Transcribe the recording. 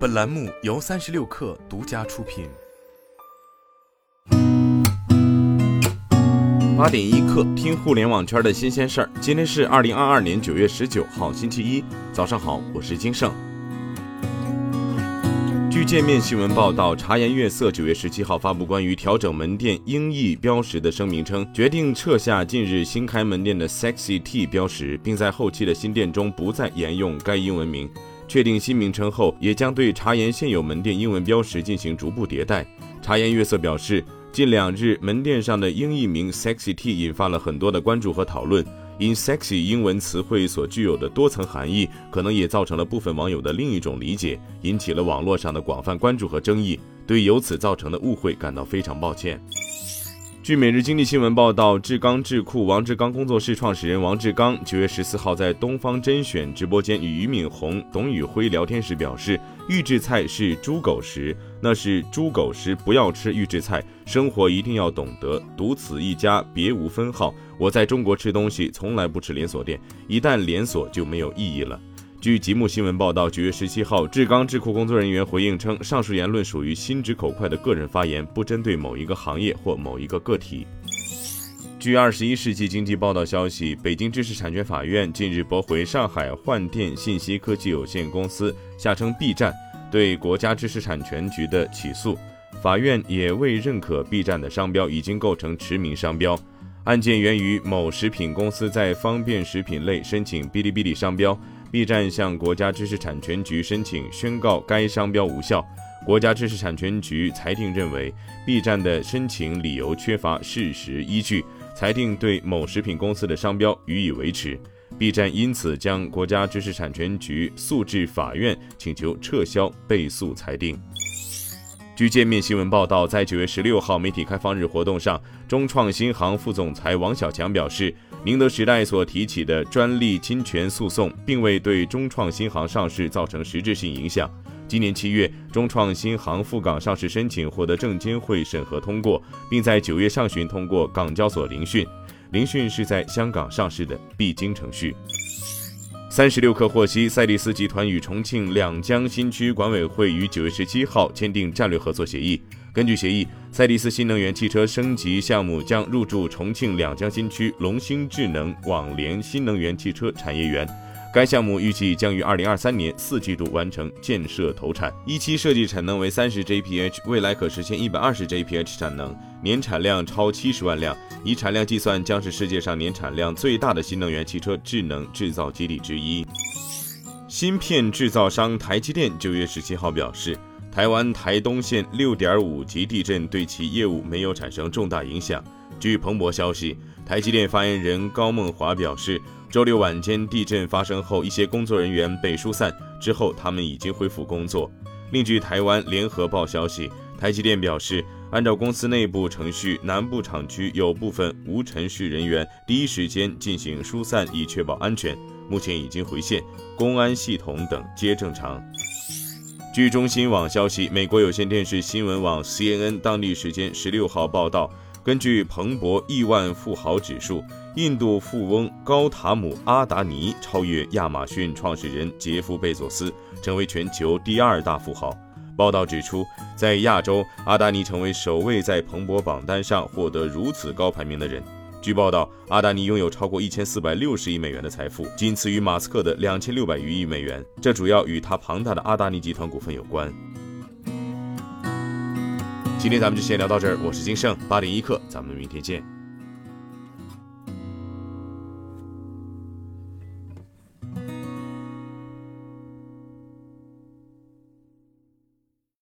本栏目由三十六氪独家出品。八点一刻，听互联网圈的新鲜事儿。今天是二零二二年九月十九号，星期一，早上好，我是金盛。据界面新闻报道，茶颜悦色九月十七号发布关于调整门店英译标识的声明称，决定撤下近日新开门店的 Sexy T 标识，并在后期的新店中不再沿用该英文名。确定新名称后，也将对茶颜现有门店英文标识进行逐步迭代。茶颜悦色表示，近两日门店上的英译名 Sexy tea” 引发了很多的关注和讨论。因 sexy 英文词汇所具有的多层含义，可能也造成了部分网友的另一种理解，引起了网络上的广泛关注和争议。对由此造成的误会感到非常抱歉。据每日经济新闻报道，志刚智库王志刚工作室创始人王志刚九月十四号在东方甄选直播间与俞敏洪、董宇辉聊天时表示，预制菜是猪狗食，那是猪狗食，不要吃预制菜。生活一定要懂得，独此一家，别无分号。我在中国吃东西从来不吃连锁店，一旦连锁就没有意义了。据吉木新闻报道，九月十七号，志刚智库工作人员回应称，上述言论属于心直口快的个人发言，不针对某一个行业或某一个个体。据二十一世纪经济报道消息，北京知识产权法院近日驳回上海幻电信息科技有限公司（下称 B 站）对国家知识产权局的起诉，法院也未认可 B 站的商标已经构成驰名商标。案件源于某食品公司在方便食品类申请哔哩哔哩商标。B 站向国家知识产权局申请宣告该商标无效，国家知识产权局裁定认为 B 站的申请理由缺乏事实依据，裁定对某食品公司的商标予以维持。B 站因此将国家知识产权局诉至法院，请求撤销被诉裁定。据界面新闻报道，在九月十六号媒体开放日活动上，中创新航副总裁王小强表示，宁德时代所提起的专利侵权诉讼，并未对中创新航上市造成实质性影响。今年七月，中创新航赴港上市申请获得证监会审核通过，并在九月上旬通过港交所聆讯。聆讯是在香港上市的必经程序。三十六氪获悉，赛力斯集团与重庆两江新区管委会于九月十七号签订战略合作协议。根据协议，赛力斯新能源汽车升级项目将入驻重庆两江新区龙兴智能网联新能源汽车产业园。该项目预计将于二零二三年四季度完成建设投产，一期设计产能为三十 JPH，未来可实现一百二十 JPH 产能，年产量超七十万辆，以产量计算，将是世界上年产量最大的新能源汽车智能制造基地之一。芯片制造商台积电九月十七号表示，台湾台东县六点五级地震对其业务没有产生重大影响。据彭博消息，台积电发言人高梦华表示。周六晚间地震发生后，一些工作人员被疏散，之后他们已经恢复工作。另据台湾联合报消息，台积电表示，按照公司内部程序，南部厂区有部分无程序人员第一时间进行疏散，以确保安全。目前已经回线，公安系统等皆正常。据中新网消息，美国有线电视新闻网 CNN 当地时间十六号报道。根据彭博亿万富豪指数，印度富翁高塔姆·阿达尼超越亚马逊创始人杰夫·贝佐斯，成为全球第二大富豪。报道指出，在亚洲，阿达尼成为首位在彭博榜单上获得如此高排名的人。据报道，阿达尼拥有超过一千四百六十亿美元的财富，仅次于马斯克的两千六百余亿美元。这主要与他庞大的阿达尼集团股份有关。今天咱们就先聊到这儿，我是金盛八点一刻，咱们明天见。